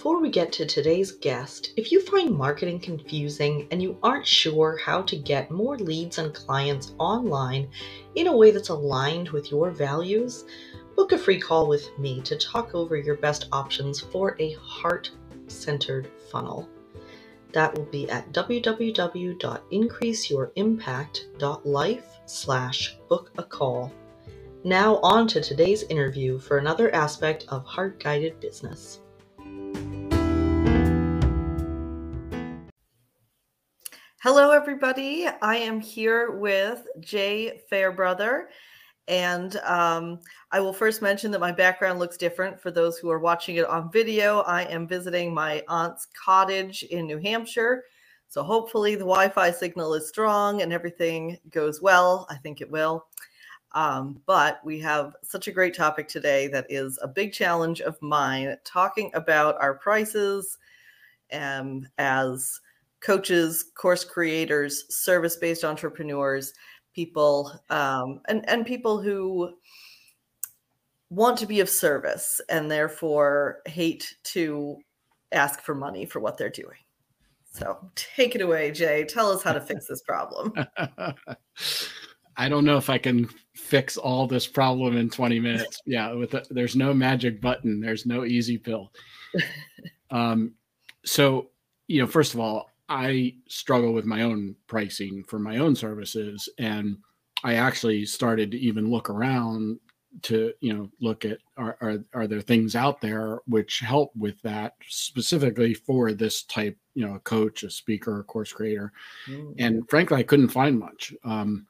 Before we get to today's guest, if you find marketing confusing and you aren't sure how to get more leads and clients online in a way that's aligned with your values, book a free call with me to talk over your best options for a heart centered funnel. That will be at www.increaseyourimpact.life slash book a call. Now on to today's interview for another aspect of heart guided business. Everybody. I am here with Jay Fairbrother. And um, I will first mention that my background looks different for those who are watching it on video. I am visiting my aunt's cottage in New Hampshire. So hopefully the Wi Fi signal is strong and everything goes well. I think it will. Um, but we have such a great topic today that is a big challenge of mine talking about our prices um, as coaches, course creators, service based entrepreneurs, people, um, and, and people who want to be of service and therefore hate to ask for money for what they're doing. So take it away, Jay. Tell us how to fix this problem. I don't know if I can fix all this problem in 20 minutes. Yeah, with a, there's no magic button. There's no easy pill. Um, so, you know, first of all, I struggle with my own pricing for my own services, and I actually started to even look around to you know look at are, are are there things out there which help with that specifically for this type you know a coach a speaker a course creator mm. and frankly i couldn't find much um,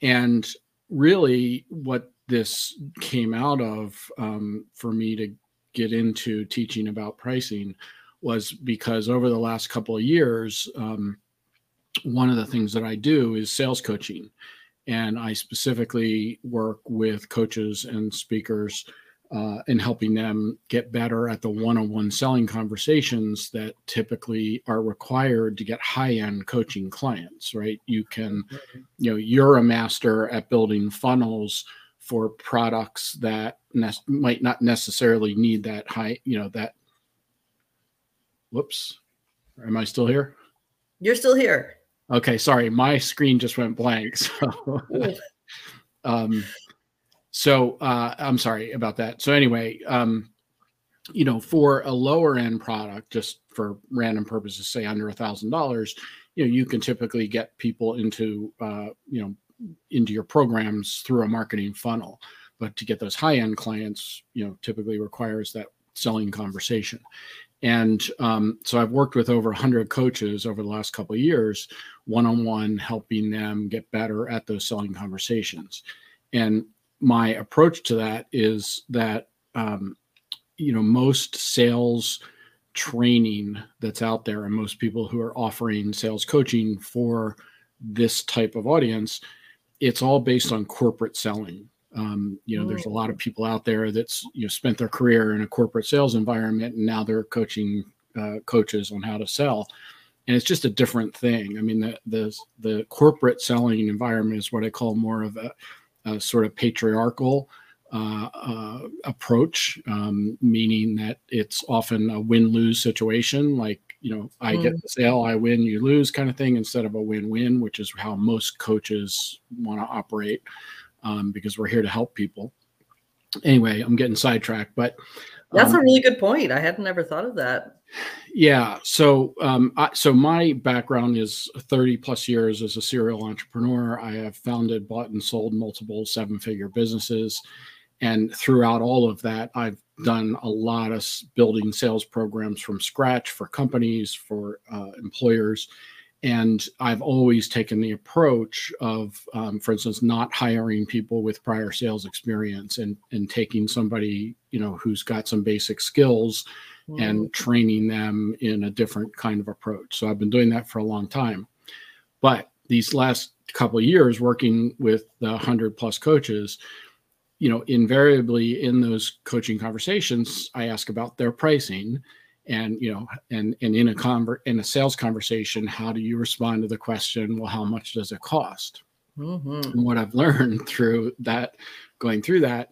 and really what this came out of um, for me to get into teaching about pricing was because over the last couple of years, um, one of the things that I do is sales coaching. And I specifically work with coaches and speakers uh, in helping them get better at the one on one selling conversations that typically are required to get high end coaching clients, right? You can, you know, you're a master at building funnels for products that ne- might not necessarily need that high, you know, that Whoops. Am I still here? You're still here. Okay, sorry. My screen just went blank. So, um, so uh, I'm sorry about that. So anyway, um, you know, for a lower end product, just for random purposes, say under a thousand dollars, you know, you can typically get people into, uh, you know, into your programs through a marketing funnel. But to get those high end clients, you know, typically requires that selling conversation. And um, so I've worked with over 100 coaches over the last couple of years, one on one, helping them get better at those selling conversations. And my approach to that is that, um, you know, most sales training that's out there and most people who are offering sales coaching for this type of audience, it's all based on corporate selling. Um, you know, there's a lot of people out there that's you know spent their career in a corporate sales environment and now they're coaching uh, coaches on how to sell, and it's just a different thing. I mean, the the the corporate selling environment is what I call more of a, a sort of patriarchal uh, uh, approach, um, meaning that it's often a win lose situation. Like, you know, I mm. get the sale, I win, you lose kind of thing, instead of a win win, which is how most coaches want to operate um, because we're here to help people. Anyway, I'm getting sidetracked, but that's um, a really good point. I hadn't ever thought of that. Yeah. So, um, I, so my background is 30 plus years as a serial entrepreneur. I have founded, bought, and sold multiple seven figure businesses. And throughout all of that, I've done a lot of building sales programs from scratch for companies, for uh, employers and I've always taken the approach of, um, for instance, not hiring people with prior sales experience and and taking somebody you know who's got some basic skills mm-hmm. and training them in a different kind of approach. So I've been doing that for a long time, but these last couple of years working with the hundred plus coaches, you know, invariably in those coaching conversations, I ask about their pricing and you know and and in a convert in a sales conversation how do you respond to the question well how much does it cost mm-hmm. and what i've learned through that going through that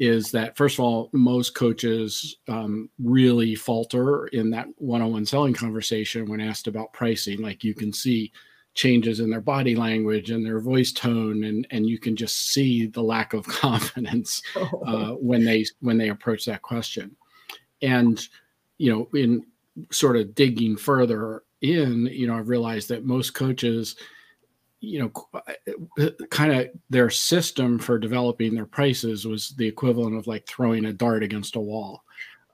is that first of all, most coaches um, really falter in that one-on-one selling conversation when asked about pricing. Like you can see changes in their body language and their voice tone, and and you can just see the lack of confidence oh. uh, when they when they approach that question. And you know, in sort of digging further in, you know, I've realized that most coaches you know uh, kind of their system for developing their prices was the equivalent of like throwing a dart against a wall.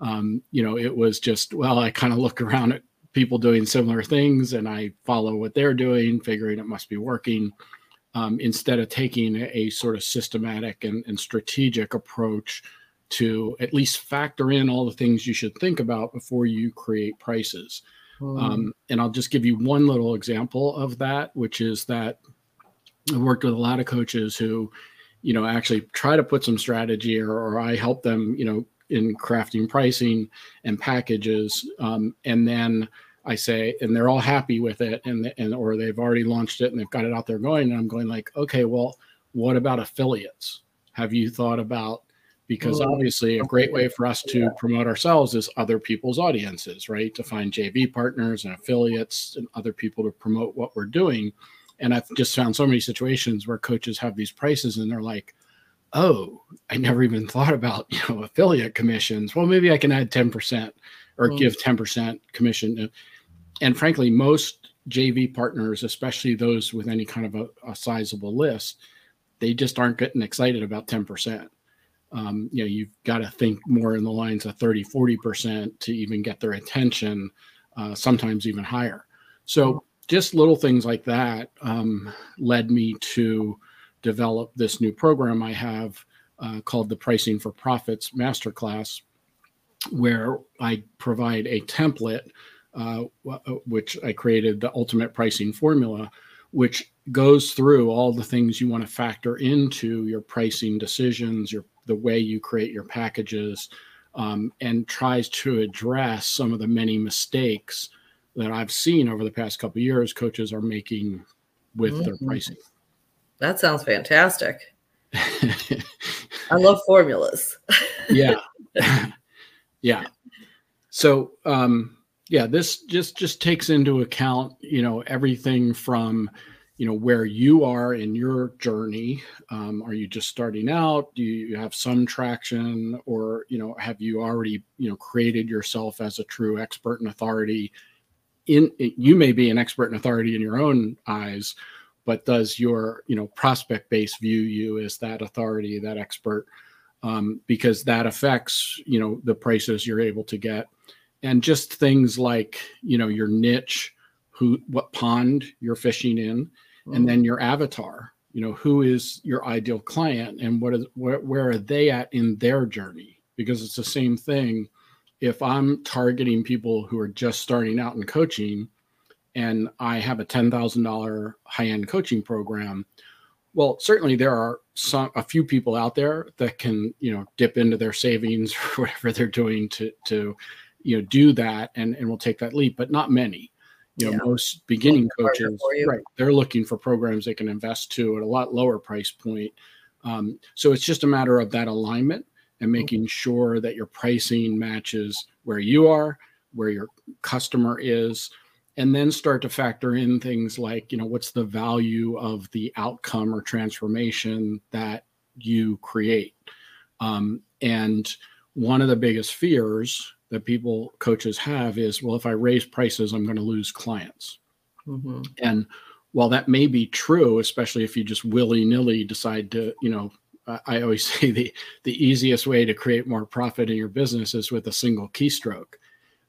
Um, you know it was just well i kind of look around at people doing similar things and i follow what they're doing figuring it must be working um, instead of taking a, a sort of systematic and, and strategic approach to at least factor in all the things you should think about before you create prices um, hmm. and I'll just give you one little example of that, which is that I worked with a lot of coaches who, you know, actually try to put some strategy or, or I help them, you know, in crafting pricing and packages. Um, and then I say, and they're all happy with it and, and, or they've already launched it and they've got it out there going. And I'm going like, okay, well, what about affiliates? Have you thought about because mm-hmm. obviously a great way for us to promote ourselves is other people's audiences right? To find jv partners and affiliates and other people to promote what we're doing. And i've just found so many situations where coaches have these prices and they're like oh i never even thought about you know affiliate commissions. Well maybe i can add 10% or well, give 10% commission and frankly most jv partners especially those with any kind of a, a sizable list they just aren't getting excited about 10% um, you know you've got to think more in the lines of 30 40% to even get their attention uh, sometimes even higher. So just little things like that um, led me to develop this new program i have uh, called the pricing for profits masterclass where i provide a template uh, which i created the ultimate pricing formula which goes through all the things you want to factor into your pricing decisions your the way you create your packages um, and tries to address some of the many mistakes that I've seen over the past couple years coaches are making with mm-hmm. their pricing. That sounds fantastic. I love formulas. yeah. yeah. So um yeah, this just just takes into account, you know, everything from you know where you are in your journey. Um, are you just starting out? Do you have some traction? Or you know have you already you know created yourself as a true expert and authority in you may be an expert and authority in your own eyes but does your you know prospect base view you as that authority that expert? Um, because that affects you know the prices you're able to get. And just things like you know your niche who what pond you're fishing in and mm. then your avatar you know who is your ideal client and what is where, where are they at in their journey? Because it's the same thing if i'm targeting people who are just starting out in coaching and i have a $10000 high-end coaching program well certainly there are some a few people out there that can you know dip into their savings or whatever they're doing to to you know do that and and will take that leap but not many you know yeah. most beginning coaches right they're looking for programs they can invest to at a lot lower price point um, so it's just a matter of that alignment and mm-hmm. making sure that your pricing matches where you are where your customer is and then start to factor in things like you know what's the value of the outcome or transformation that you create um, and one of the biggest fears that people coaches have is well if i raise prices i'm going to lose clients. Mm-hmm. and while that may be true especially if you just willy-nilly decide to you know i always say the the easiest way to create more profit in your business is with a single keystroke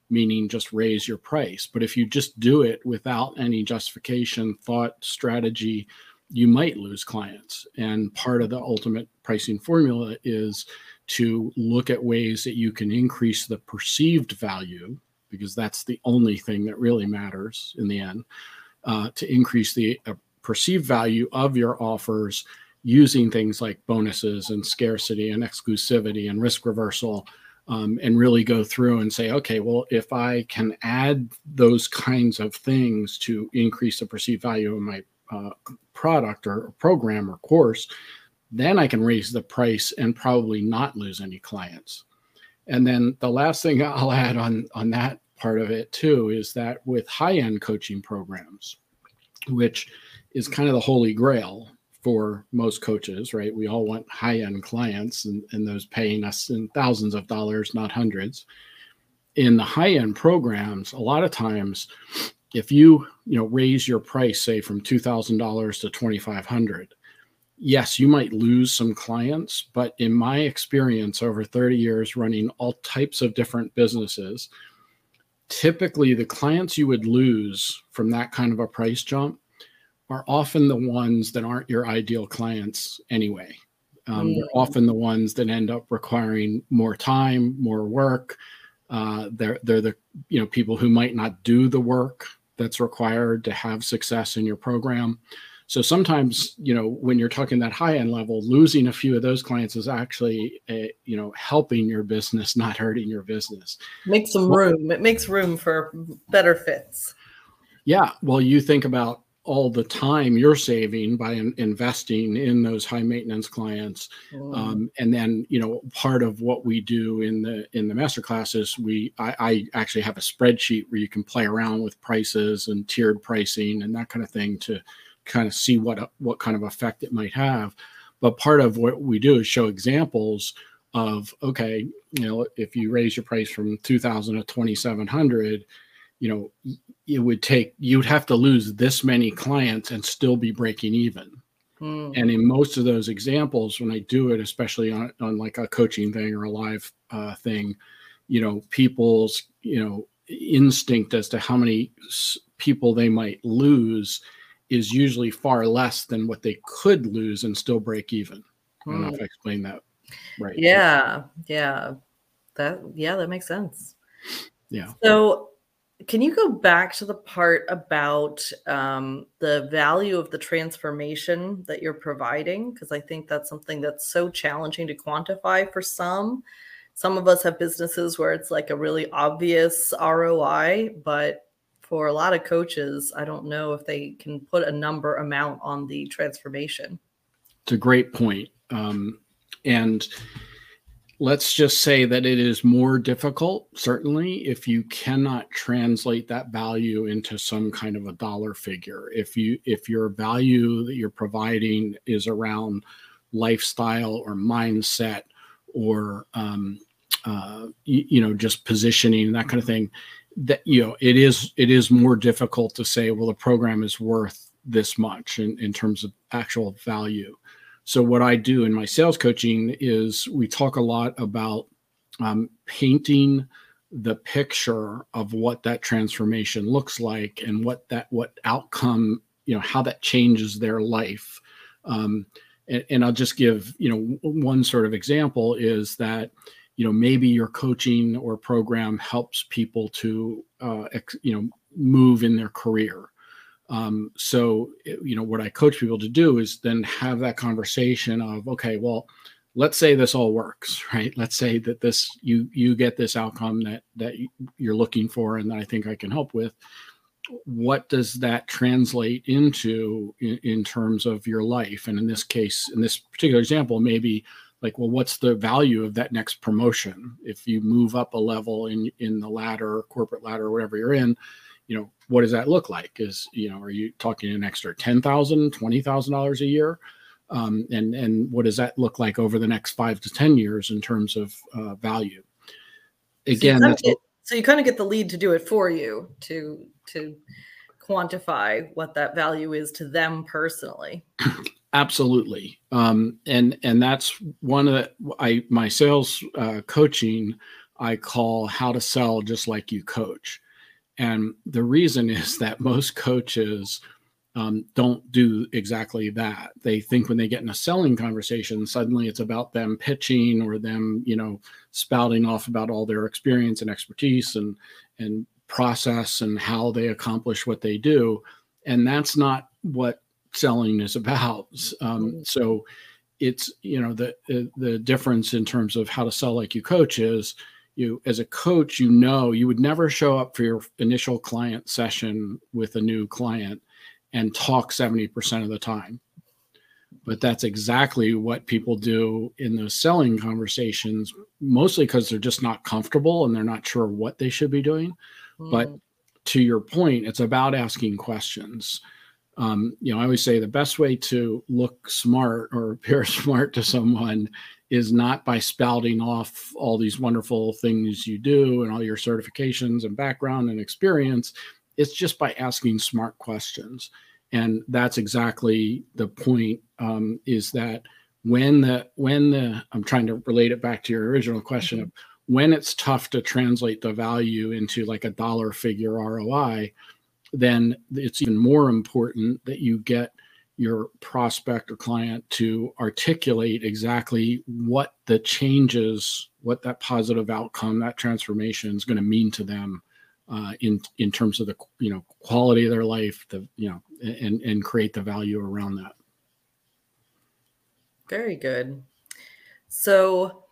meaning just raise your price. But if you just do it without any justification thought strategy you might lose clients. And part of the ultimate pricing formula is to look at ways that you can increase the perceived value, because that's the only thing that really matters in the end, uh, to increase the uh, perceived value of your offers using things like bonuses and scarcity and exclusivity and risk reversal. Um, and really go through and say, okay, well, if I can add those kinds of things to increase the perceived value of my uh, product or program or course, then I can raise the price and probably not lose any clients. And then the last thing I'll add on on that part of it too is that with high-end coaching programs, which is kind of the holy grail for most coaches, right? We all want high-end clients and, and those paying us in thousands of dollars, not hundreds. In the high-end programs, a lot of times if you you know raise your price say from $2000 to 2500 yes, you might lose some clients, but in my experience over 30 years running all types of different businesses, typically the clients you would lose from that kind of a price jump are often the ones that aren't your ideal clients anyway. Um, mm. They're often the ones that end up requiring more time, more work. Uh, they're they're the you know people who might not do the work that's required to have success in your program. So sometimes, you know, when you're talking that high end level, losing a few of those clients is actually, a, you know, helping your business, not hurting your business. Make some room. It makes room for better fits. Yeah. Well, you think about all the time you're saving by in, investing in those high maintenance clients mm. um, and then you know part of what we do in the in the master classes we I, I, actually have a spreadsheet where you can play around with prices and tiered pricing and that kind of thing to kind of see what what kind of effect it might have. But part of what we do is show examples of okay, you know, if you raise your price from 2000 to 2700, you know, it would take you'd have to lose this many clients and still be breaking even. Hmm. And in most of those examples, when I do it, especially on, on like a coaching thing or a live uh, thing, you know, people's, you know, instinct as to how many people they might lose is usually far less than what they could lose and still break even. I don't know if hmm. I explained that right. Yeah, yeah. That yeah, that makes sense. Yeah. So can you go back to the part about um, the value of the transformation that you're providing? Because I think that's something that's so challenging to quantify for some. Some of us have businesses where it's like a really obvious ROI, but for a lot of coaches, I don't know if they can put a number amount on the transformation. It's a great point. Um, and let's just say that it is more difficult, certainly, if you cannot translate that value into some kind of a dollar figure. If you if your value that you're providing is around lifestyle or mindset or um, uh, you, you know just positioning that kind of thing that you know it is it is more difficult to say well the program is worth this much in, in terms of actual value. So what i do in my sales coaching is we talk a lot about um, painting the picture of what that transformation looks like and what that what outcome you know how that changes their life. Um, and, and i'll just give you know one sort of example is that you know maybe your coaching or program helps people to uh, ex, you know move in their career. Um, so you know what i coach people to do is then have that conversation of okay well let's say this all works right? Let's say that this you you get this outcome that that you're looking for and that i think i can help with. What does that translate into in, in terms of your life? And in this case in this particular example maybe like well what's the value of that next promotion? If you move up a level in in the ladder corporate ladder whatever you're in you know what does that look like? Is you know are you talking an extra $10000 $20000 a year? Um, and and what does that look like over the next five to ten years in terms of uh, value? Again so you, get, so you kind of get the lead to do it for you to to quantify what that value is to them personally absolutely. Um, and and that's one of the i my sales uh, coaching i call how to sell just like you coach. And the reason is that most coaches um, don't do exactly that. They think when they get in a selling conversation suddenly it's about them pitching or them you know spouting off about all their experience and expertise and and process and how they accomplish what they do. And that's not what selling is about. Um, mm-hmm. so it's you know the the difference in terms of how to sell like you coach is you as a coach you know you would never show up for your initial client session with a new client and talk 70% of the time but that's exactly what people do in those selling conversations mostly because they're just not comfortable and they're not sure what they should be doing mm. but to your point it's about asking questions um, you know i always say the best way to look smart or appear smart to someone is not by spouting off all these wonderful things you do and all your certifications and background and experience. It's just by asking smart questions. And that's exactly the point um, is that when the when the i'm trying to relate it back to your original question of when it's tough to translate the value into like a dollar figure roi then it's even more important that you get your prospect or client to articulate exactly what the changes what that positive outcome that transformation is going to mean to them uh, in in terms of the you know quality of their life, the you know, and and create the value around that. Very good. So,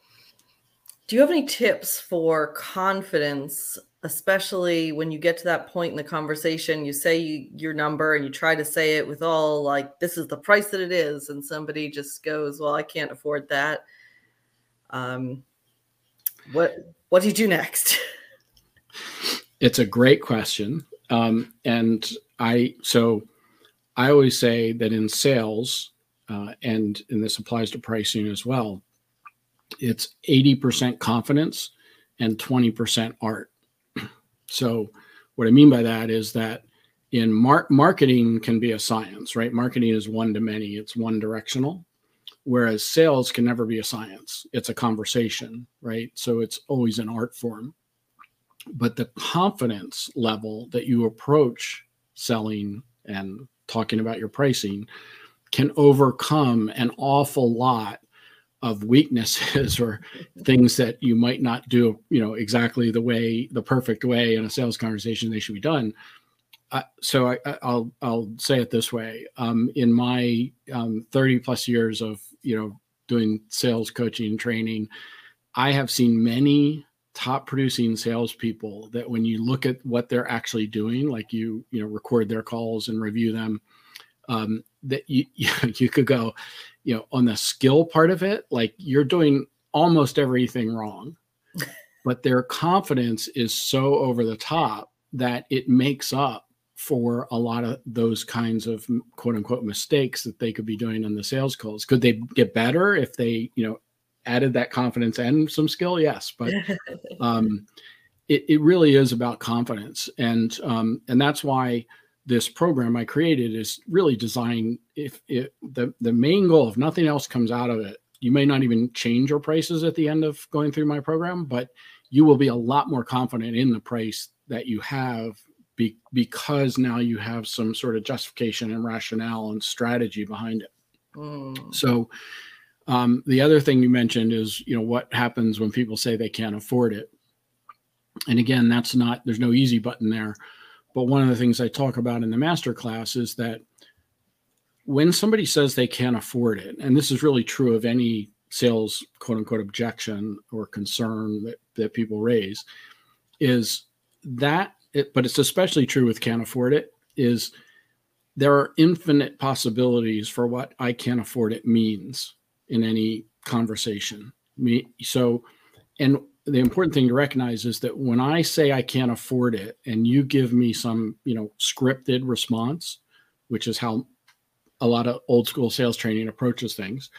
do you have any tips for confidence, especially when you get to that point in the conversation? You say you, your number and you try to say it with all like, this is the price that it is. And somebody just goes, well, I can't afford that. Um, what, what do you do next? It's a great question. Um, and I, so I always say that in sales, uh, and, and this applies to pricing as well, it's 80% confidence and 20% art. So, what I mean by that is that in mar- marketing can be a science, right? Marketing is one to many, it's one directional, whereas sales can never be a science. It's a conversation, right? So, it's always an art form but the confidence level that you approach selling and talking about your pricing can overcome an awful lot of weaknesses or things that you might not do you know exactly the way the perfect way in a sales conversation they should be done. Uh, so I, will I'll say it this way. Um, in my um, 30 plus years of you know doing sales coaching and training I have seen many top producing salespeople that when you look at what they're actually doing, like you, you know, record their calls and review them, um, that you, you could go, you know, on the skill part of it, like you're doing almost everything wrong, but their confidence is so over the top that it makes up for a lot of those kinds of quote unquote mistakes that they could be doing on the sales calls. Could they get better if they, you know, added that confidence and some skill yes but um, it, it really is about confidence and um, and that's why this program i created is really designed if, if the the main goal if nothing else comes out of it you may not even change your prices at the end of going through my program but you will be a lot more confident in the price that you have be, because now you have some sort of justification and rationale and strategy behind it mm. so um, the other thing you mentioned is, you know, what happens when people say they can't afford it. And again, that's not, there's no easy button there. But one of the things I talk about in the master class is that when somebody says they can't afford it, and this is really true of any sales quote unquote objection or concern that, that people raise, is that, it, but it's especially true with can't afford it, is there are infinite possibilities for what I can't afford it means in any conversation. Me, so, and the important thing to recognize is that when I say I can't afford it, and you give me some, you know, scripted response, which is how a lot of old school sales training approaches things,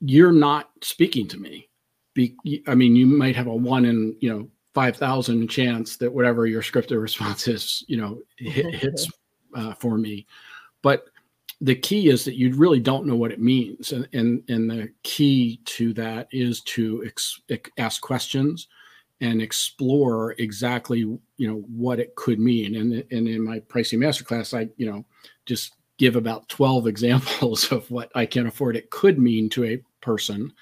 you're not speaking to me. Be, I mean, you might have a one in, you know, 5,000 chance that whatever your scripted response is, you know, hit, hits uh, for me. But the key is that you really don't know what it means. And and, and the key to that is to ex, ask questions and explore exactly you know what it could mean. And, and in my pricing masterclass i you know just give about 12 examples of what i can afford it could mean to a person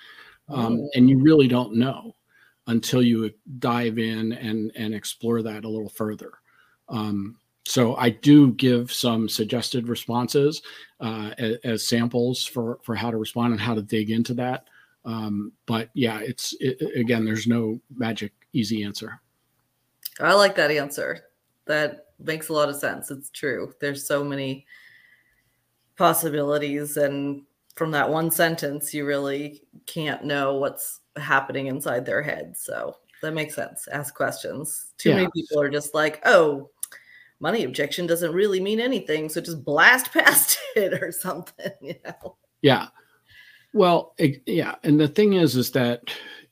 um, oh. and you really don't know until you dive in and and explore that a little further. Um, so I do give some suggested responses uh, as, as, samples for for how to respond and how to dig into that. Um, but yeah, it's it, again, there's no magic easy answer. I like that answer. That makes a lot of sense. It's true. There's so many possibilities and from that one sentence, you really can't know what's happening inside their head. So that makes sense. Ask questions. Too yeah. many people are just like, oh, money objection doesn't really mean anything. So just blast past it or something, you know? Yeah. Well, it, yeah. And the thing is, is that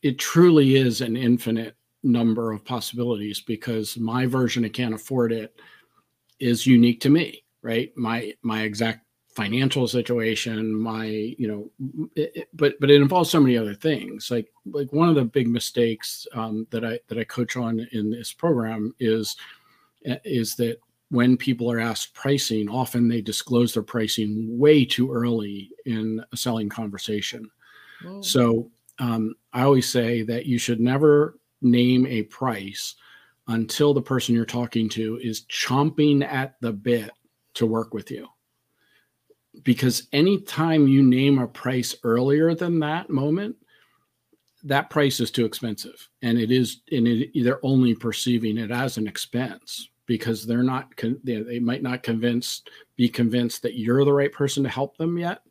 it truly is an infinite number of possibilities because my version of can't afford it is unique to me, right? My, my exact financial situation my you know it, but but it involves so many other things like like one of the big mistakes um, that i that i coach on in this program is is that when people are asked pricing often they disclose their pricing way too early in a selling conversation. Mm. so um, i always say that you should never name a price until the person you're talking to is chomping at the bit to work with you. Because anytime you name a price earlier than that moment, that price is too expensive, and it is, and it, they're only perceiving it as an expense because they're not, they, they might not convince, be convinced that you're the right person to help them yet.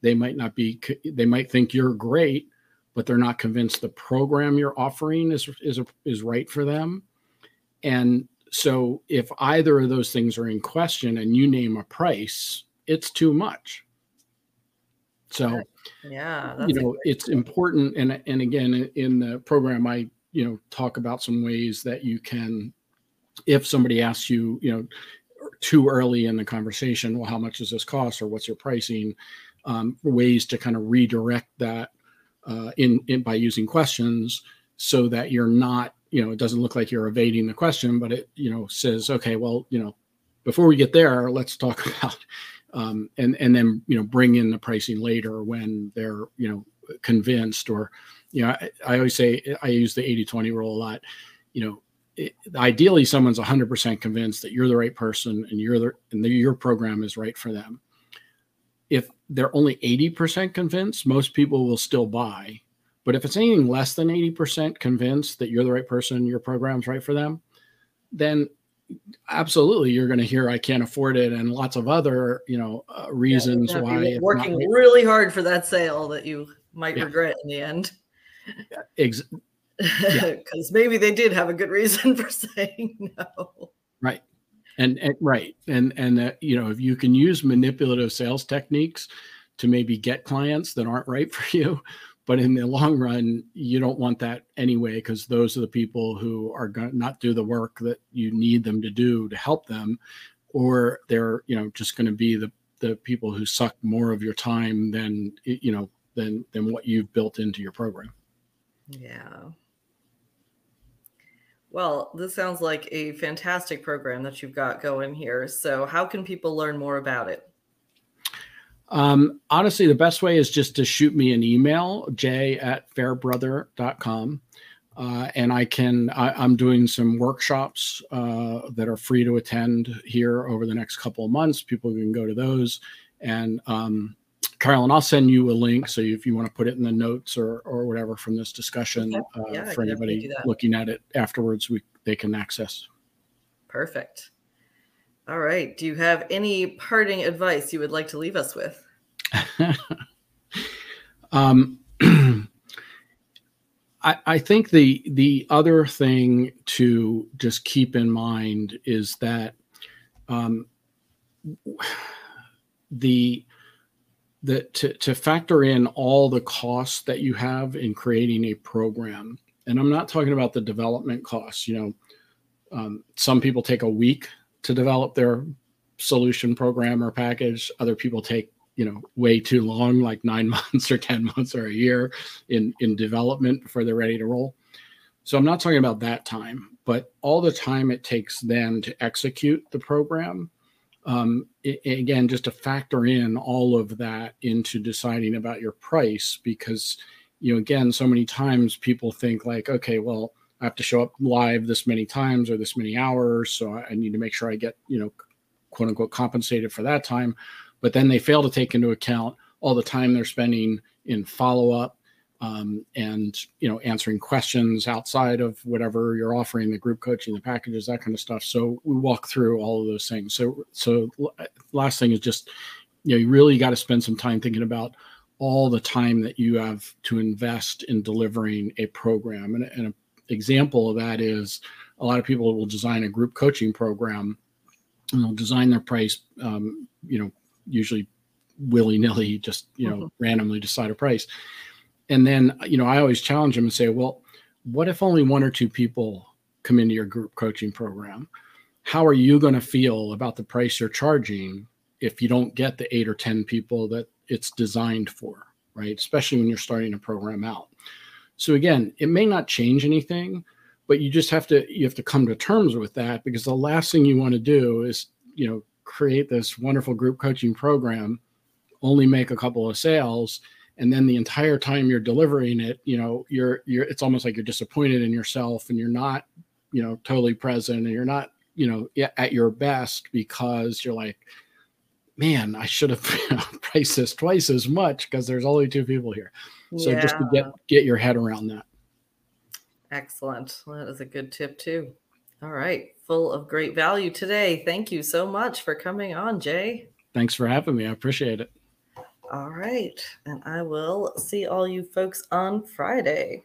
They might not be, they might think you're great, but they're not convinced the program you're offering is is is right for them. And so, if either of those things are in question, and you name a price it's too much. So, yeah, you know, it's important. And and again, in the program, I you know talk about some ways that you can, if somebody asks you, you know, too early in the conversation, well, how much does this cost, or what's your pricing? Um, ways to kind of redirect that uh, in, in by using questions, so that you're not, you know, it doesn't look like you're evading the question, but it, you know, says, okay, well, you know, before we get there, let's talk about um, and and then you know bring in the pricing later when they're you know convinced or you know I, I always say I use the 80 20 rule a lot you know it, ideally someone's 100% convinced that you're the right person and you're the and the, your program is right for them. If they're only 80% convinced most people will still buy. But if it's anything less than 80% convinced that you're the right person and your program's right for them then absolutely you're going to hear i can't afford it and lots of other you know uh, reasons yeah, why working not, really hard for that sale that you might yeah. regret in the end because yeah. maybe they did have a good reason for saying no. Right. And, and right. And and that, you know if you can use manipulative sales techniques to maybe get clients that aren't right for you but in the long run you don't want that anyway because those are the people who are going to not do the work that you need them to do to help them or they're you know just going to be the the people who suck more of your time than you know than than what you've built into your program. Yeah well this sounds like a fantastic program that you've got going here so how can people learn more about it um, honestly, the best way is just to shoot me an email, j at fairbrother.com. Uh, and I can, I, am doing some workshops uh, that are free to attend here over the next couple of months. People can go to those. And um, Carolyn, I'll send you a link. So if you want to put it in the notes or, or whatever from this discussion uh, yeah, for anybody looking at it afterwards, we, they can access. Perfect. All right. Do you have any parting advice you would like to leave us with? um, I, I think the the other thing to just keep in mind is that um, the the to, to factor in all the costs that you have in creating a program and i'm not talking about the development costs you know um, some people take a week to develop their solution program or package. Other people take you know way too long, like nine months or ten months or a year in in development before they're ready to roll. So I'm not talking about that time, but all the time it takes then to execute the program. Um, it, again, just to factor in all of that into deciding about your price, because you know, again, so many times people think like, okay, well, I have to show up live this many times or this many hours. So I need to make sure I get, you know, quote unquote compensated for that time. But then they fail to take into account all the time they're spending in follow up um, and, you know, answering questions outside of whatever you're offering, the group coaching, the packages, that kind of stuff. So we walk through all of those things. So, so last thing is just, you know, you really got to spend some time thinking about all the time that you have to invest in delivering a program. And, and an example of that is a lot of people will design a group coaching program and they'll design their price, um, you know, usually willy nilly, just, you know, mm-hmm. randomly decide a price. And then, you know, I always challenge them and say, well, what if only one or two people come into your group coaching program? How are you going to feel about the price you're charging if you don't get the eight or 10 people that it's designed for, right? Especially when you're starting a program out. So again, it may not change anything, but you just have to you have to come to terms with that because the last thing you want to do is, you know, create this wonderful group coaching program, only make a couple of sales, and then the entire time you're delivering it, you know, you're you're it's almost like you're disappointed in yourself and you're not, you know, totally present and you're not, you know, at your best because you're like, man, I should have priced this twice as much because there's only two people here. So yeah. just to get get your head around that. Excellent. That is a good tip too. All right, full of great value today. Thank you so much for coming on, Jay. Thanks for having me. I appreciate it. All right, and I will see all you folks on Friday.